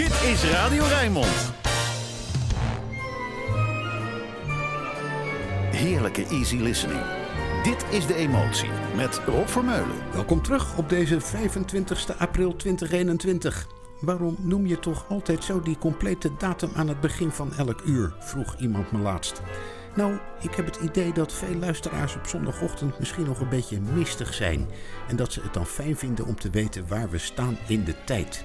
Dit is Radio Rijnmond. Heerlijke easy listening. Dit is De Emotie met Rob Vermeulen. Welkom terug op deze 25 april 2021. Waarom noem je toch altijd zo die complete datum aan het begin van elk uur? vroeg iemand me laatst. Nou, ik heb het idee dat veel luisteraars op zondagochtend misschien nog een beetje mistig zijn. En dat ze het dan fijn vinden om te weten waar we staan in de tijd.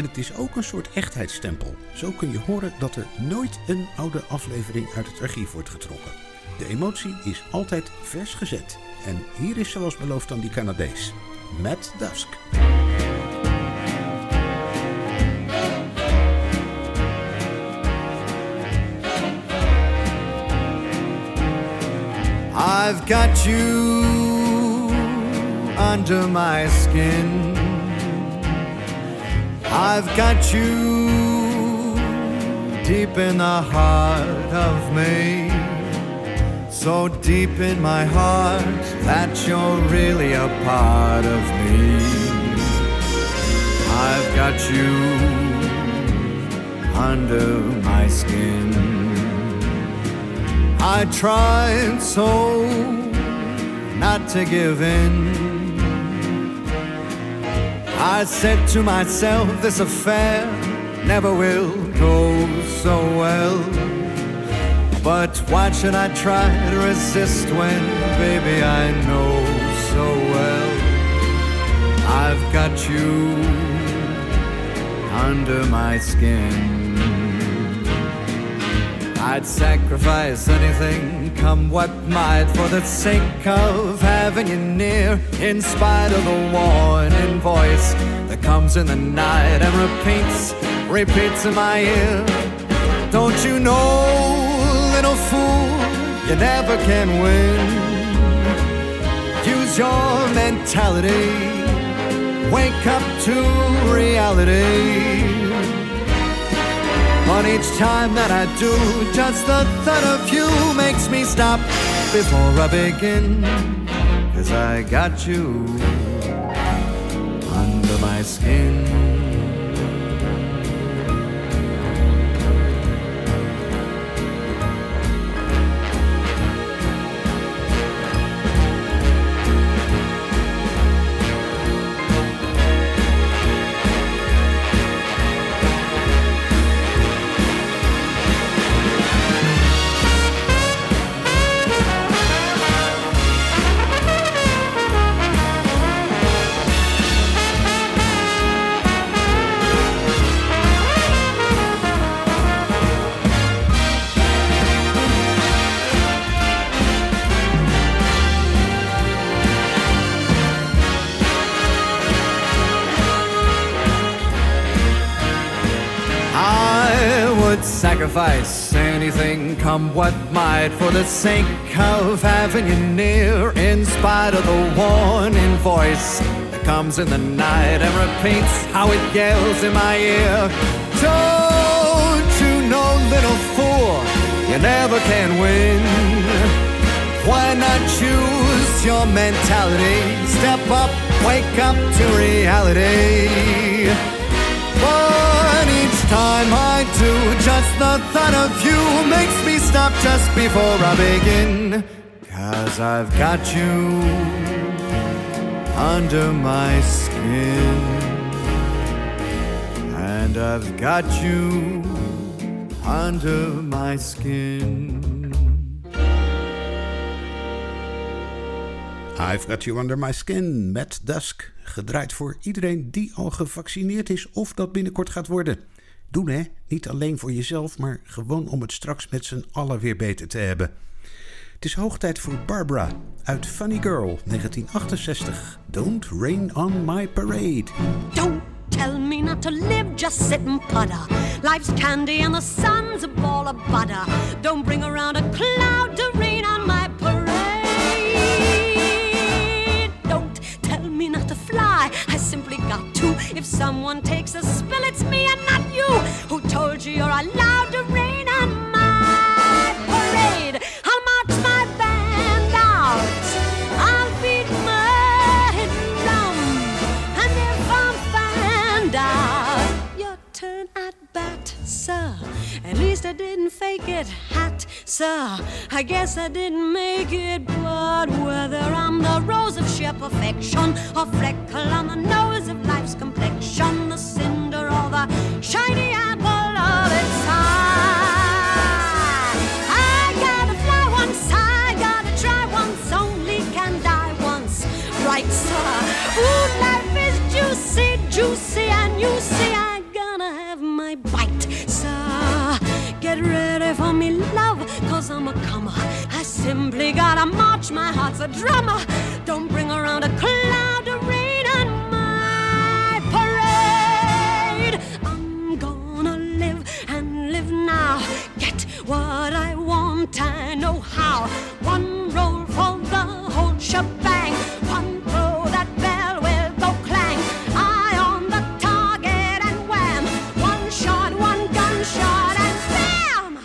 En het is ook een soort echtheidsstempel. Zo kun je horen dat er nooit een oude aflevering uit het archief wordt getrokken. De emotie is altijd vers gezet. En hier is zoals beloofd dan die Canadees. Matt Dusk. I've got you under my skin. I've got you deep in the heart of me. So deep in my heart that you're really a part of me. I've got you under my skin. I tried so not to give in. I said to myself, this affair never will go so well. But why should I try to resist when, baby, I know so well I've got you under my skin. I'd sacrifice anything, come what might, for the sake of having you near. In spite of the warning voice that comes in the night and repeats, repeats in my ear. Don't you know, little fool, you never can win. Use your mentality, wake up to reality. But each time that I do, just the thought of you makes me stop before I begin. Cause I got you under my skin. Sacrifice anything, come what might, for the sake of having you near. In spite of the warning voice that comes in the night and repeats how it yells in my ear. Don't you know, little fool, you never can win. Why not choose your mentality? Step up, wake up to reality. Each time I do, just the thought of you makes me stop just before I begin. Cause I've got you under my skin. And I've got you under my skin. I've Got You Under My Skin, Matt Dusk. Gedraaid voor iedereen die al gevaccineerd is of dat binnenkort gaat worden. Doen hè, niet alleen voor jezelf, maar gewoon om het straks met z'n allen weer beter te hebben. Het is hoog tijd voor Barbara uit Funny Girl 1968. Don't Rain on My Parade. Don't tell me not to live, just sit and putter. Life's candy and the sun's a ball of butter. Don't bring around a cloud to rain on my me not to fly, I simply got to. If someone takes a spill, it's me and not you. Who told you you're allowed to rain on my At least I didn't fake it, hat, sir. I guess I didn't make it, but whether I'm the rose of sheer perfection, or freckle on the nose of life's complexion, the cinder or the shiny apple of its eye. I gotta fly once, I gotta try once, only can die once, right, sir? Ooh, gotta march, my heart's a drummer. Don't bring around a cloud of rain on my parade. I'm gonna live and live now. Get what I want, I know how. One roll for the whole shebang. One throw that bell will go clang. Eye on the target and wham. One shot, one gunshot and bam.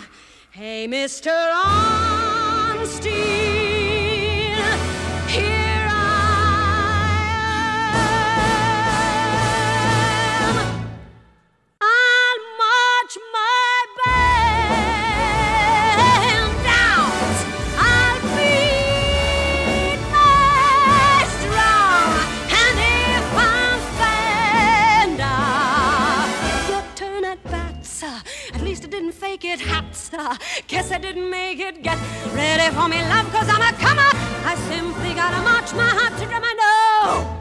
Hey, Mr. Arnstein, I didn't make it. Get ready for me, love, cause I'm a comer. I simply gotta march my heart to drum. I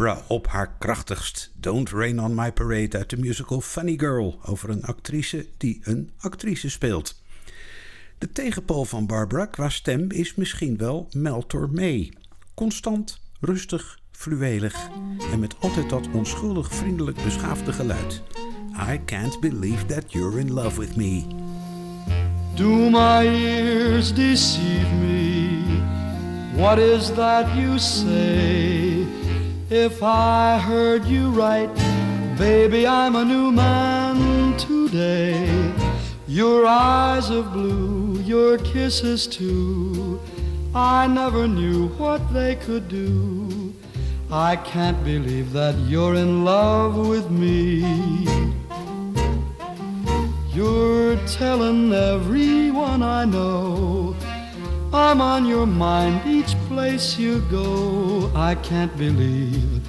Barbara op haar krachtigst. Don't Rain on My Parade uit de musical Funny Girl over een actrice die een actrice speelt. De tegenpool van Barbara qua stem is misschien wel Mel Tormé. Constant, rustig, fluwelig en met altijd dat onschuldig vriendelijk beschaafde geluid. I can't believe that you're in love with me. Do my ears deceive me? What is that you say? If I heard you right, baby, I'm a new man today. Your eyes of blue, your kisses too. I never knew what they could do. I can't believe that you're in love with me. You're telling everyone I know. I'm on your mind each place you go. I can't believe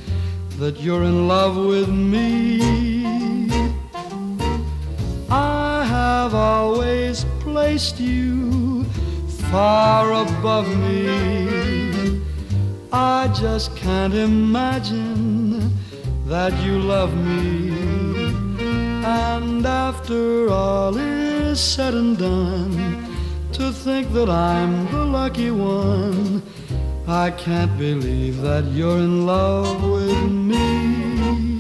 that you're in love with me. I have always placed you far above me. I just can't imagine that you love me. And after all is said and done, to think that I'm the lucky one, I can't believe that you're in love with me.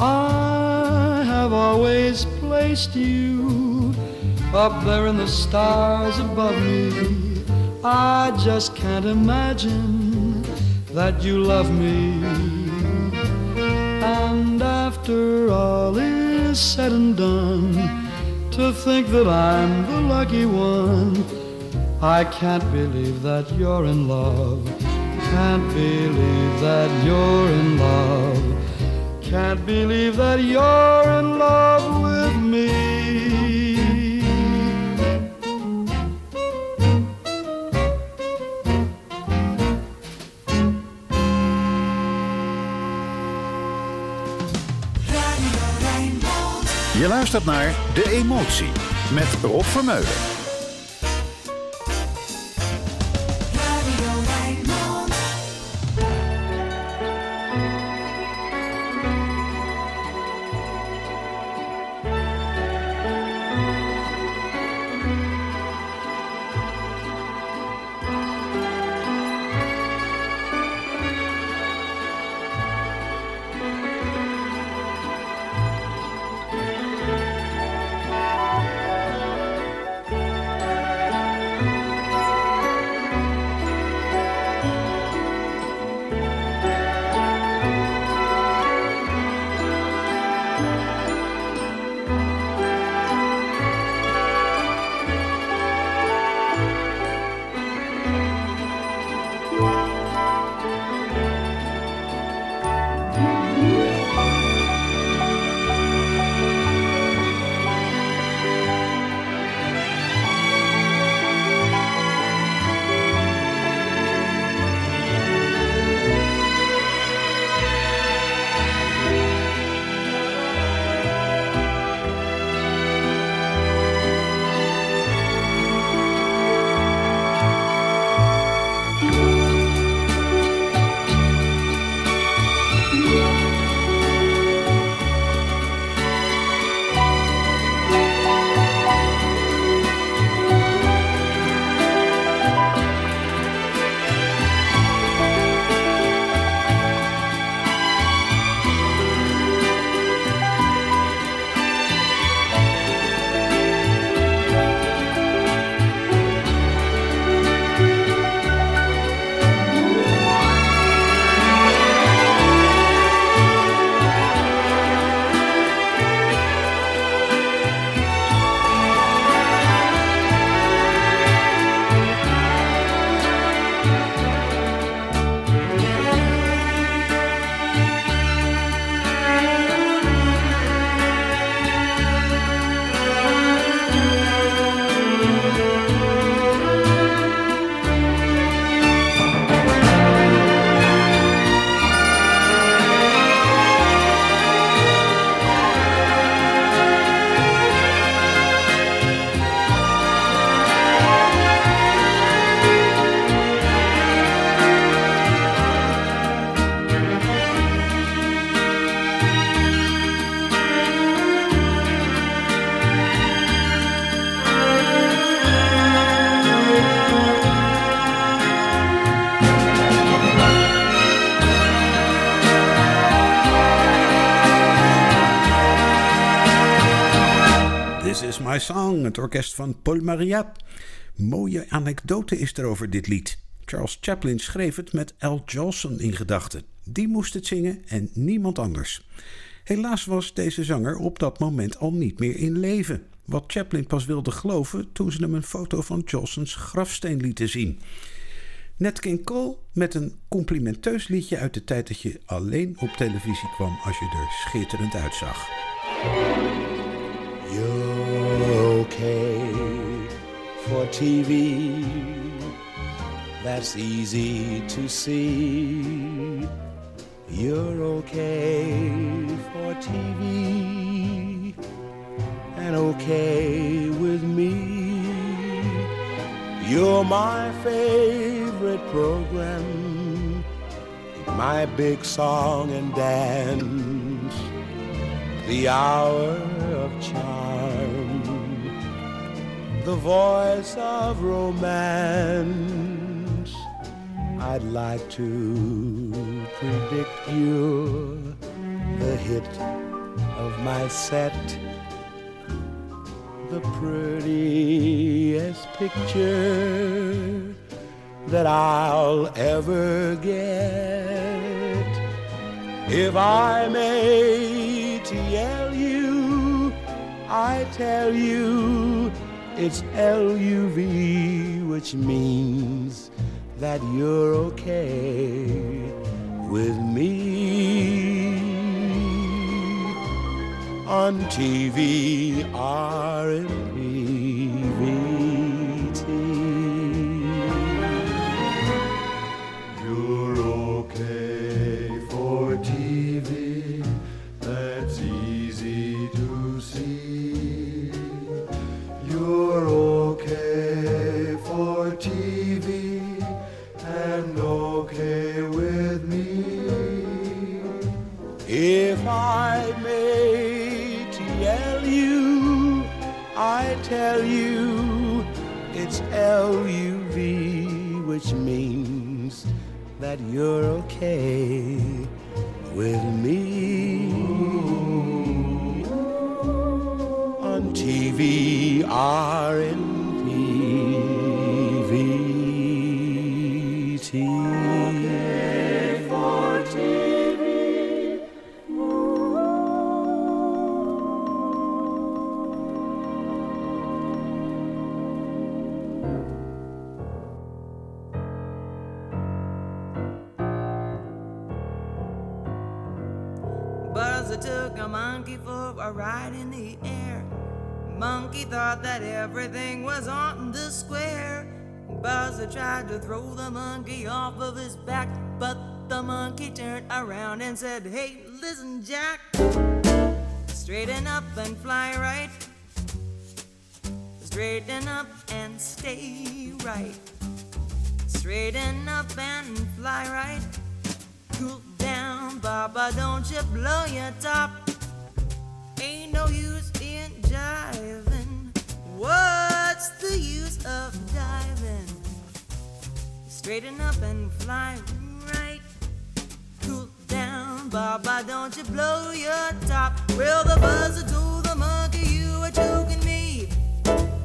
I have always placed you up there in the stars above me. I just can't imagine that you love me. And after all is said and done, to think that I'm the lucky one, I can't believe that you're in love. Can't believe that you're in love. Can't believe that you're in love with me. Je luistert naar De Emotie met Rob Vermeulen. My Song, het orkest van Paul Mariat. Mooie anekdote is er over dit lied. Charles Chaplin schreef het met Al Jolson in gedachten. Die moest het zingen en niemand anders. Helaas was deze zanger op dat moment al niet meer in leven. Wat Chaplin pas wilde geloven toen ze hem een foto van Jolsons grafsteen lieten zien. Nat King Cole met een complimenteus liedje uit de tijd dat je alleen op televisie kwam als je er schitterend uitzag. You're okay for TV. That's easy to see. You're okay for TV and okay with me. You're my favorite program, my big song and dance, the hour of charm, the voice of romance. I'd like to predict you're the hit of my set the prettiest picture that I'll ever get. If I may tell you, I tell you, it's L-U-V, which means that you're okay with me. On TV to throw the monkey off of his back, but the monkey turned around and said, Hey, listen, Jack, straighten up and fly right. Straighten up and stay right. Straighten up and fly right. Cool down, Baba, don't you blow your top. Straighten up and fly right. Cool down, Baba, don't you blow your top. Well, the buzzer told the monkey you are choking me.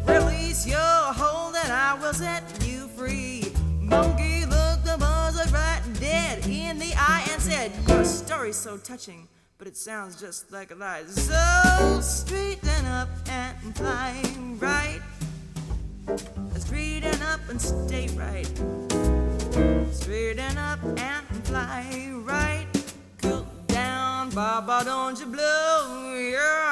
Release your hold and I will set you free. Monkey looked the buzzer right dead in the eye and said, Your story's so touching, but it sounds just like a lie. So straighten up and fly right. Straighten up and stay right. Straighten up and fly right. Cool down, Baba, don't you blow your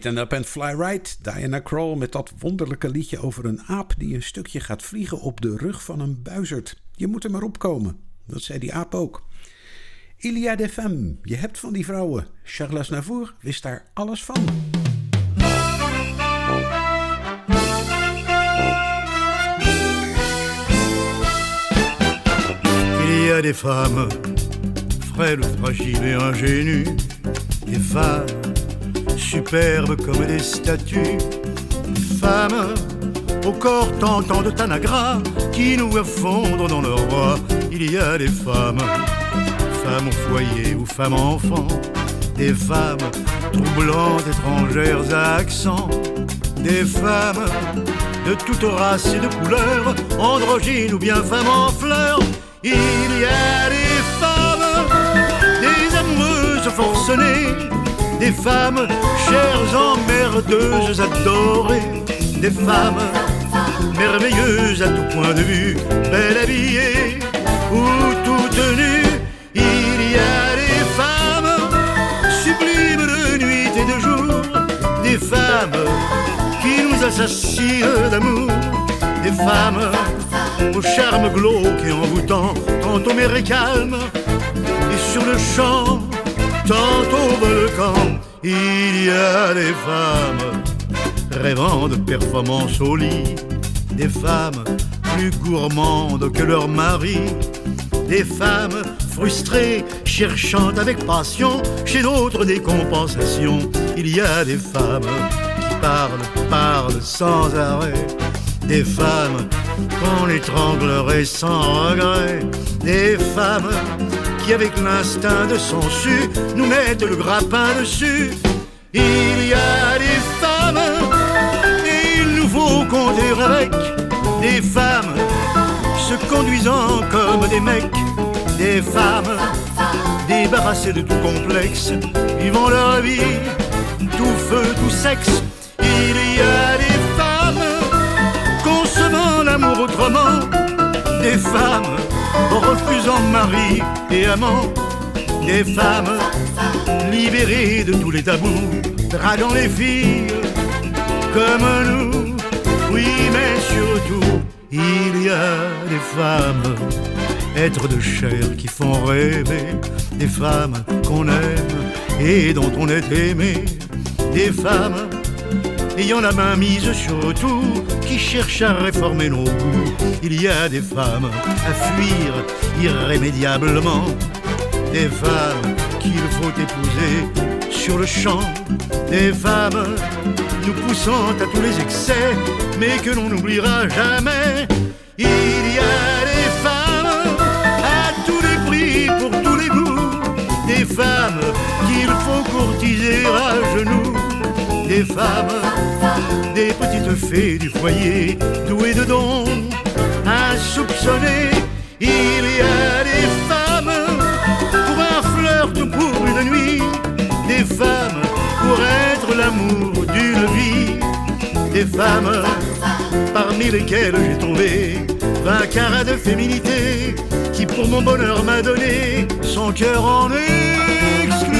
Straighten Up and Fly Right, Diana Kroll met dat wonderlijke liedje over een aap die een stukje gaat vliegen op de rug van een buizerd. Je moet er maar opkomen, dat zei die aap ook. Ilia de Femme, je hebt van die vrouwen. Charles Navour wist daar alles van. Il y a des femmes frêles, fragiles et ingénues, superbes comme des statues, femmes au corps tentant de Tanagra qui nous fondre dans leurs bras. Il y a des femmes, femmes au foyer ou femmes enfants, des femmes troublantes, étrangères à accent, des femmes de toute race et de couleur, androgynes ou bien femmes en fleurs. Il y a des femmes, des amoureuses forcenées, des femmes chères, emmerdeuses, adorées, des femmes merveilleuses à tout point de vue, belles habillées ou toutes nues. Il y a des femmes sublimes de nuit et de jour, des femmes qui nous assassinent d'amour, des femmes au charme glauque et envoûtant, tantôt mer et calme, et sur le champ, tantôt volcan, il y a des femmes rêvant de performance au lit, des femmes plus gourmandes que leur mari, des femmes frustrées, cherchant avec passion. Chez d'autres des compensations. Il y a des femmes qui parlent, parlent sans arrêt, des femmes qu'on étranglerait sans regret, des femmes avec l'instinct de son su nous mettent le grappin dessus. Il y a des femmes et il nous faut compter avec des femmes se conduisant comme des mecs, des femmes débarrassées de tout complexe, vivant leur vie tout feu, tout sexe. Il y a des femmes concevant l'amour autrement, des femmes refusant mari et amant, des femmes libérées de tous les tabous, draguant les filles comme nous. Oui, mais surtout, il y a des femmes, êtres de chair qui font rêver, des femmes qu'on aime et dont on est aimé, des femmes ayant la main mise sur tout, qui cherchent à réformer nos goûts. Il y a des femmes à fuir irrémédiablement, des femmes qu'il faut épouser sur le champ, des femmes nous poussant à tous les excès, mais que l'on n'oubliera jamais. Il y a des femmes à tous les prix, pour tous les goûts, des femmes qu'il faut courtiser à genoux, des femmes, des petites fées du foyer, douées de dons, insoupçonnées. Il y a des femmes pour un flirt, pour une nuit, des femmes pour être l'amour d'une vie, des femmes parmi lesquelles j'ai trouvé vingt carats de féminité qui pour mon bonheur m'a donné son cœur en exclusivité.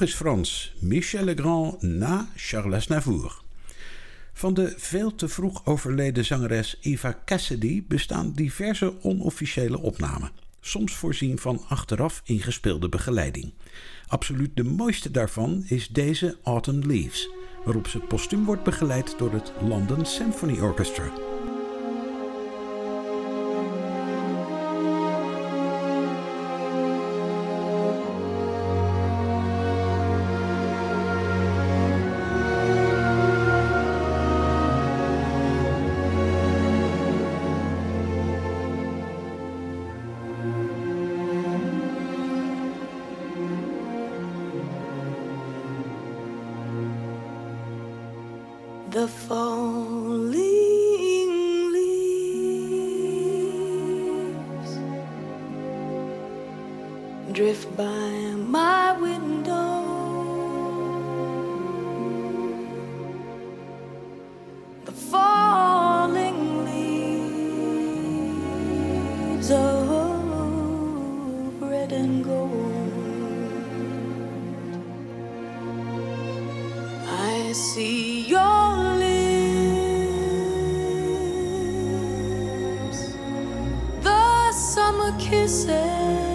Is Frans, Michel Legrand na Charles Navour. Van de veel te vroeg overleden zangeres Eva Cassidy bestaan diverse onofficiële opnamen, soms voorzien van achteraf ingespeelde begeleiding. Absoluut de mooiste daarvan is deze Autumn Leaves, waarop ze postuum wordt begeleid door het London Symphony Orchestra. kisses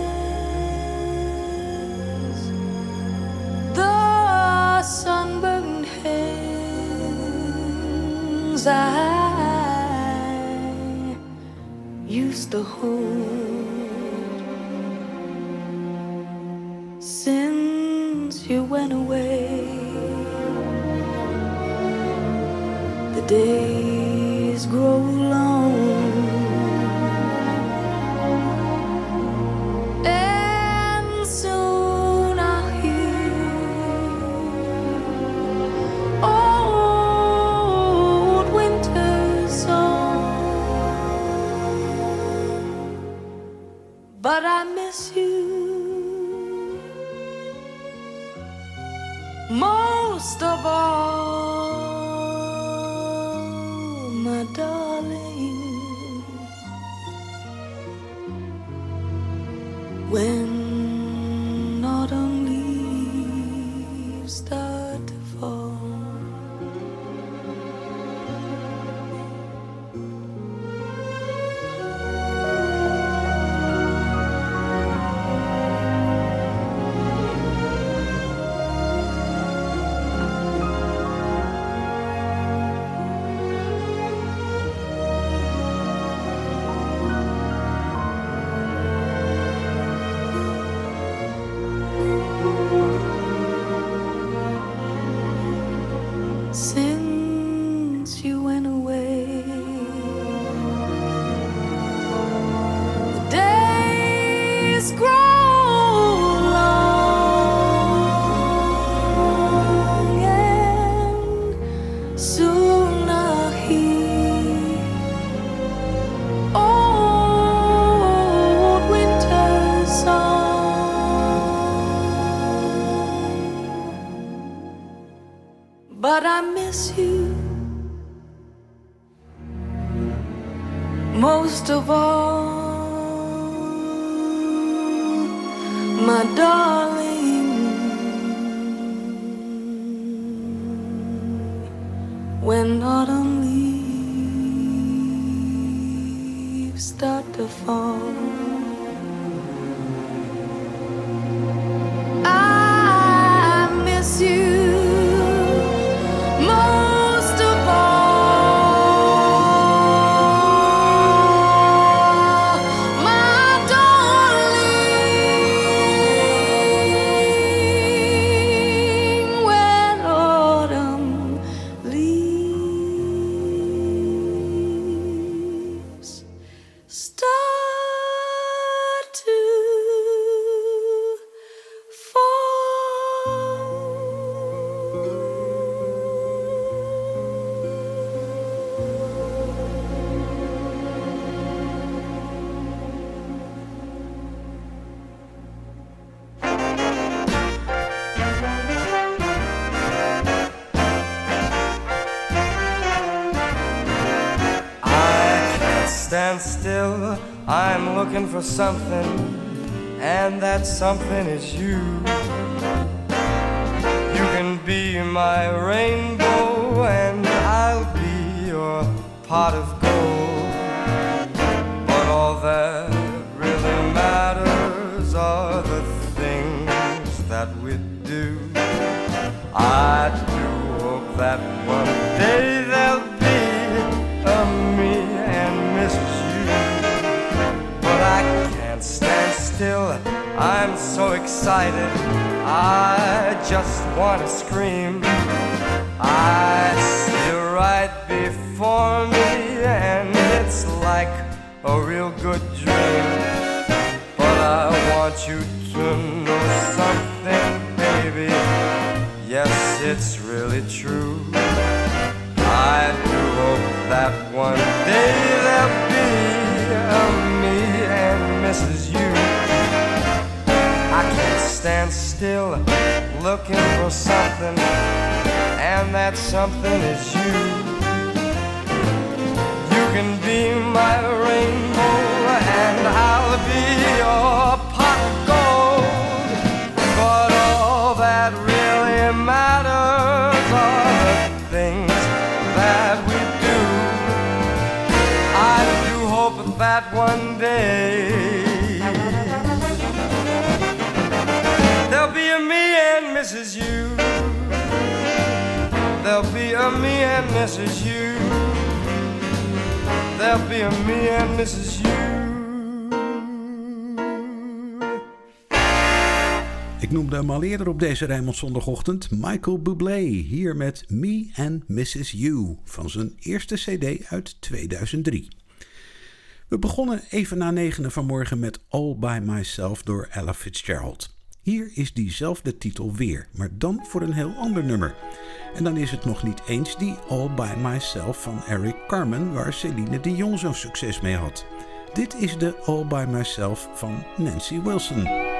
still. I'm looking for something, and that something is you. You can be my rainbow, and I'll be your pot of excited. I just want to scream. I see you right before me, and it's like a real good dream. But I want you to know something, baby. Yes, it's really true. I do hope that one day there'll be a me and Mrs. You. Stand still looking for something, and that something is you. You can be my rainbow, and I'll be your pot of gold. But all that really matters are the things that we do. I do hope that one day Mrs. You. There'll be a me and Mrs. You. There'll be a me and Mrs. You. Ik noemde hem al eerder op deze Rijnmond zondagochtend. Michael Bublé, hier met Me and Mrs. You van zijn eerste cd uit 2003. We begonnen even na negenen vanmorgen met All By Myself door Ella Fitzgerald. Hier is diezelfde titel weer, maar dan voor een heel ander nummer. En dan is het nog niet eens die All By Myself van Eric Carmen, waar Celine Dion zo'n succes mee had. Dit is de All By Myself van Nancy Wilson.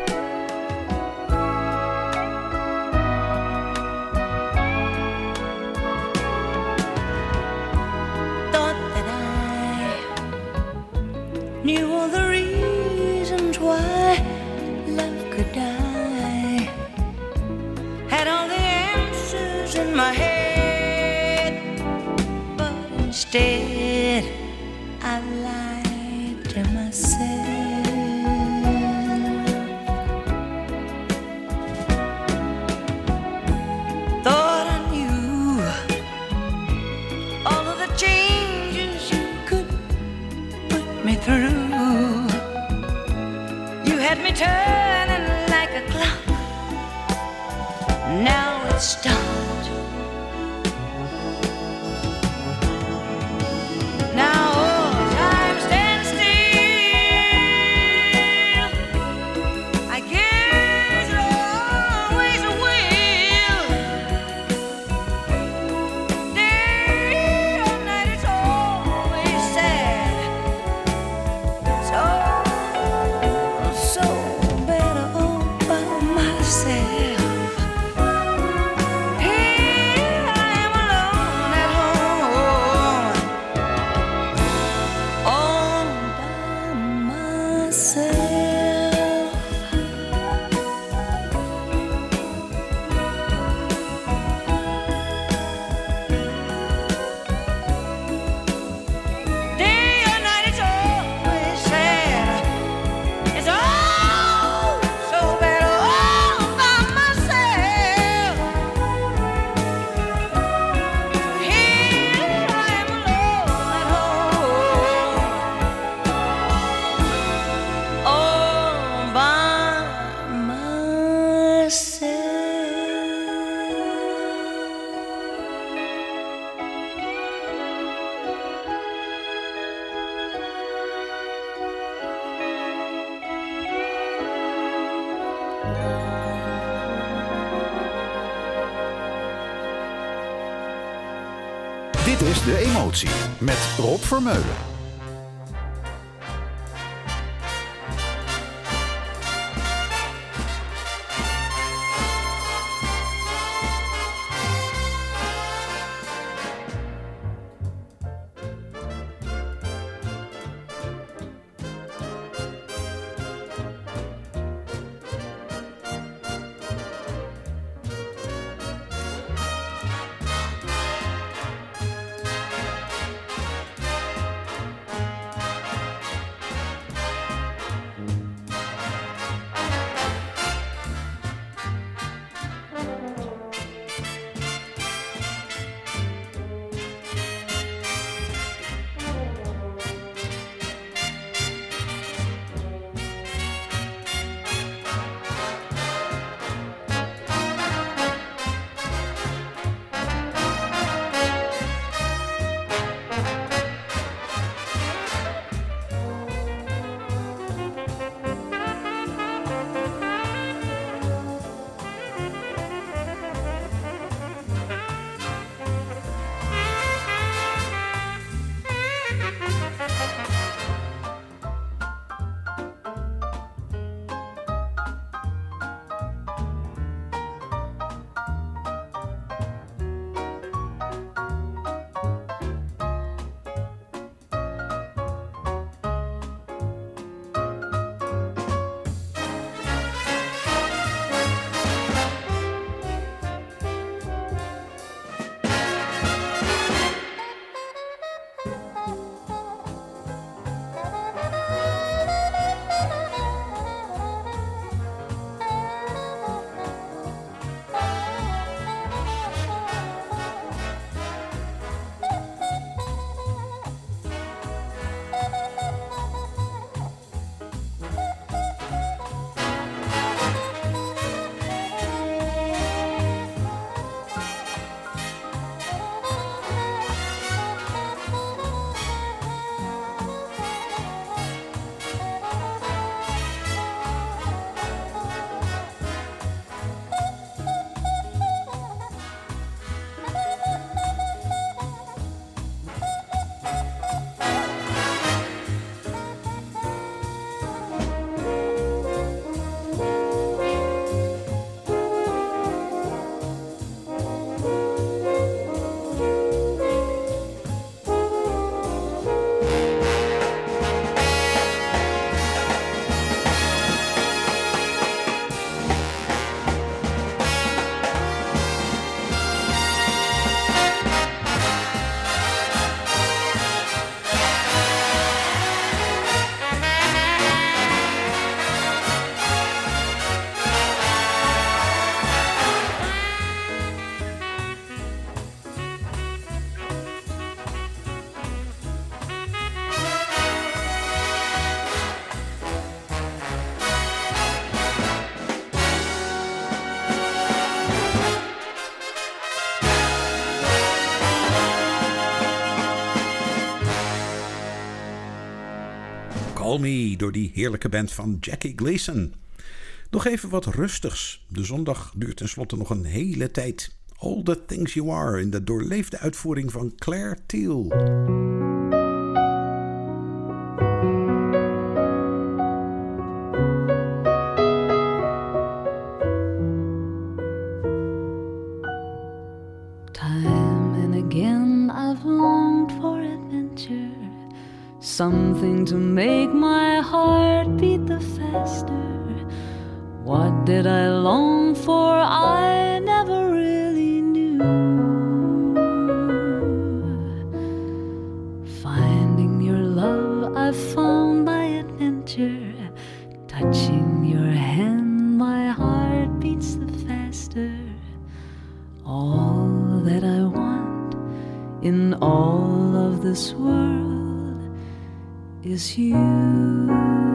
Met Rob Vermeulen. Door die heerlijke band van Jackie Gleason. Nog even wat rustigs. De zondag duurt tenslotte nog een hele tijd. All the Things You Are in de doorleefde uitvoering van Claire Thiel. This world is you.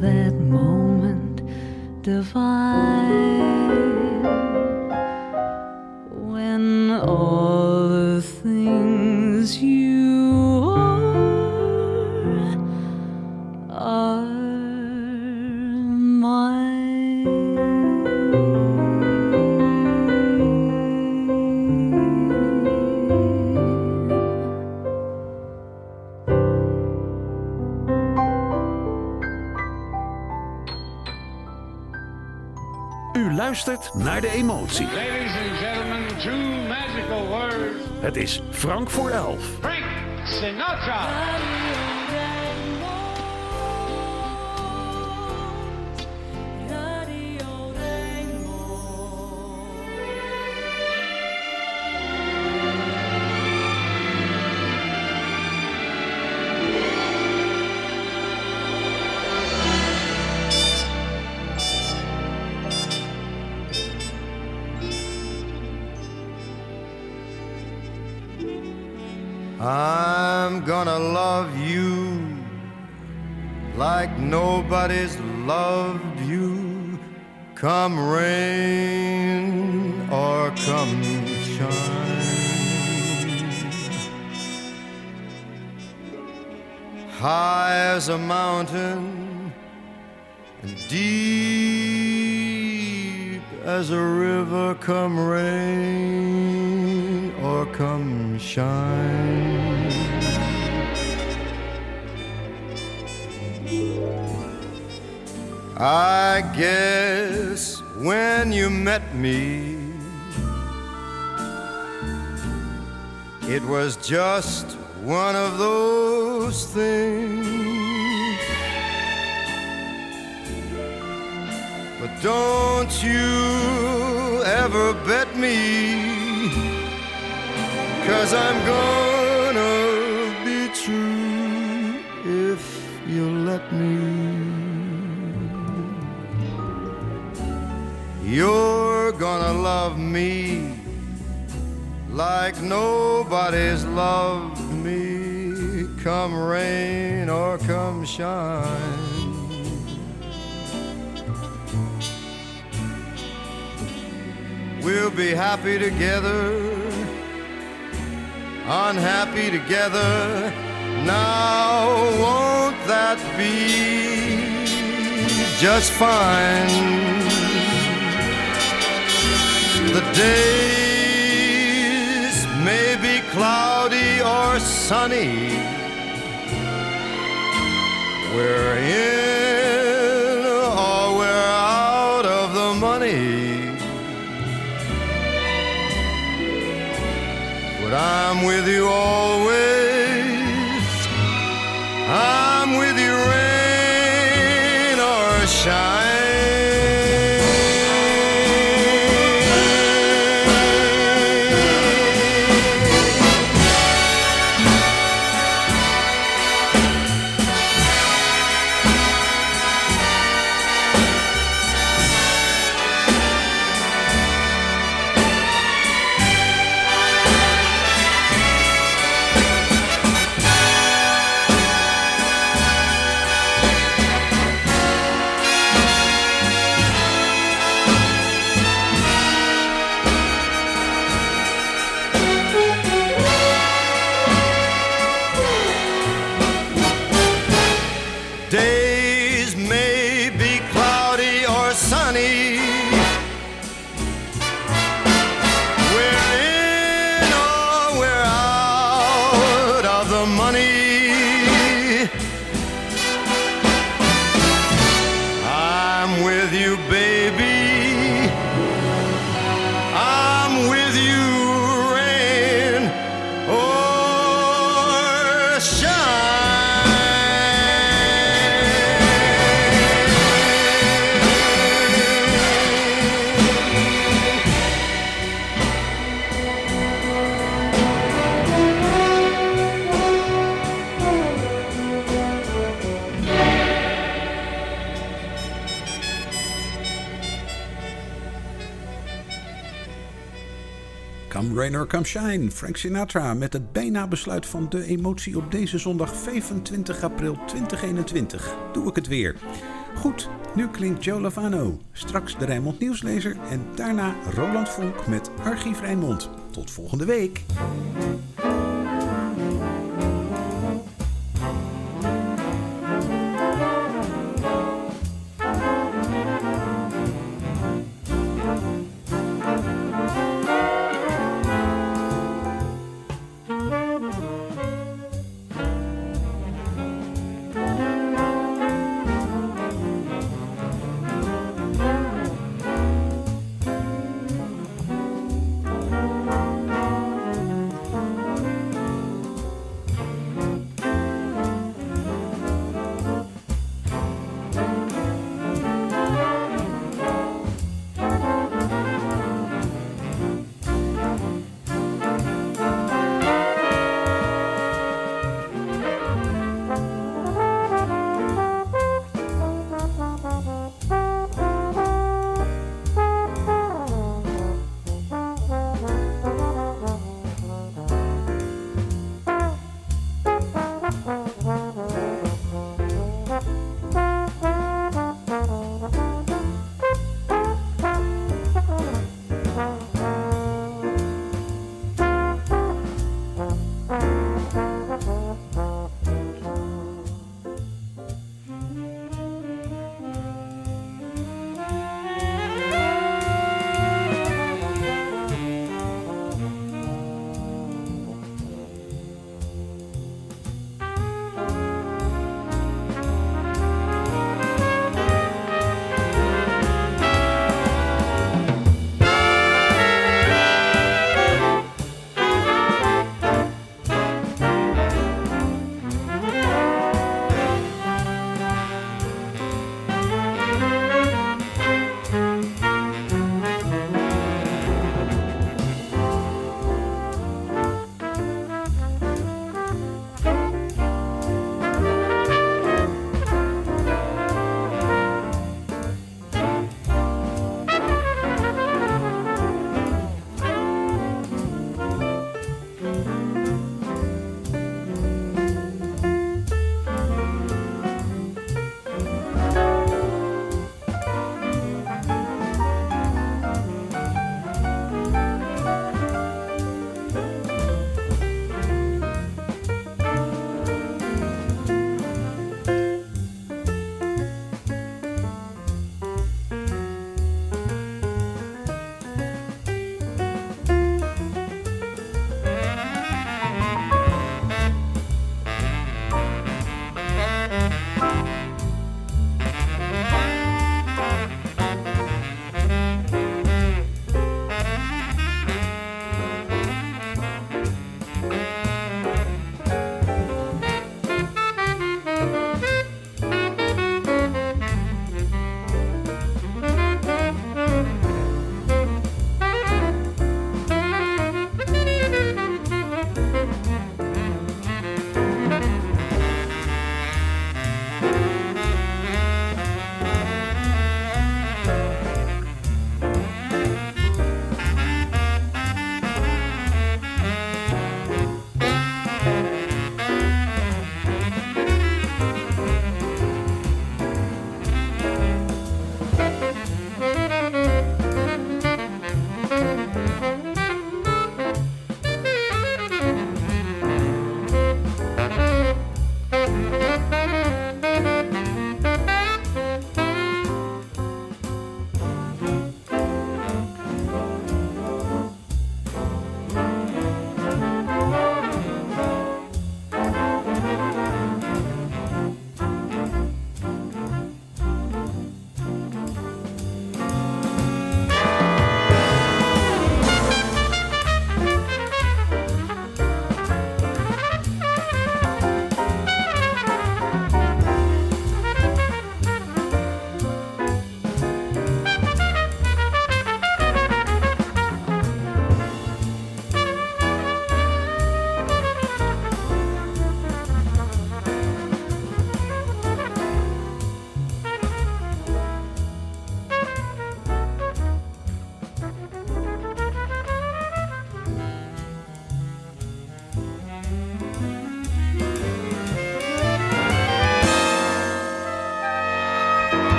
That moment divine luistert naar de emotie. Ladies and gentlemen, two magical words. Het is Frank voor elf. Frank Sinatra. When you met me, it was just one of those things. But don't you ever bet me, cause I'm gonna be true if you let me. You're gonna love me like nobody's loved me, come rain or come shine. We'll be happy together, unhappy together. Now, won't that be just fine? The days may be cloudy or sunny. We're in or we're out of the money. But I'm with you always. Come Rain or Come Shine, Frank Sinatra met het bijna besluit van de emotie op deze zondag 25 april 2021. Doe ik het weer. Goed, nu klinkt Joe Lavano. Straks de Rijnmond Nieuwslezer en daarna Roland Vonk met Archief Rijnmond. Tot volgende week.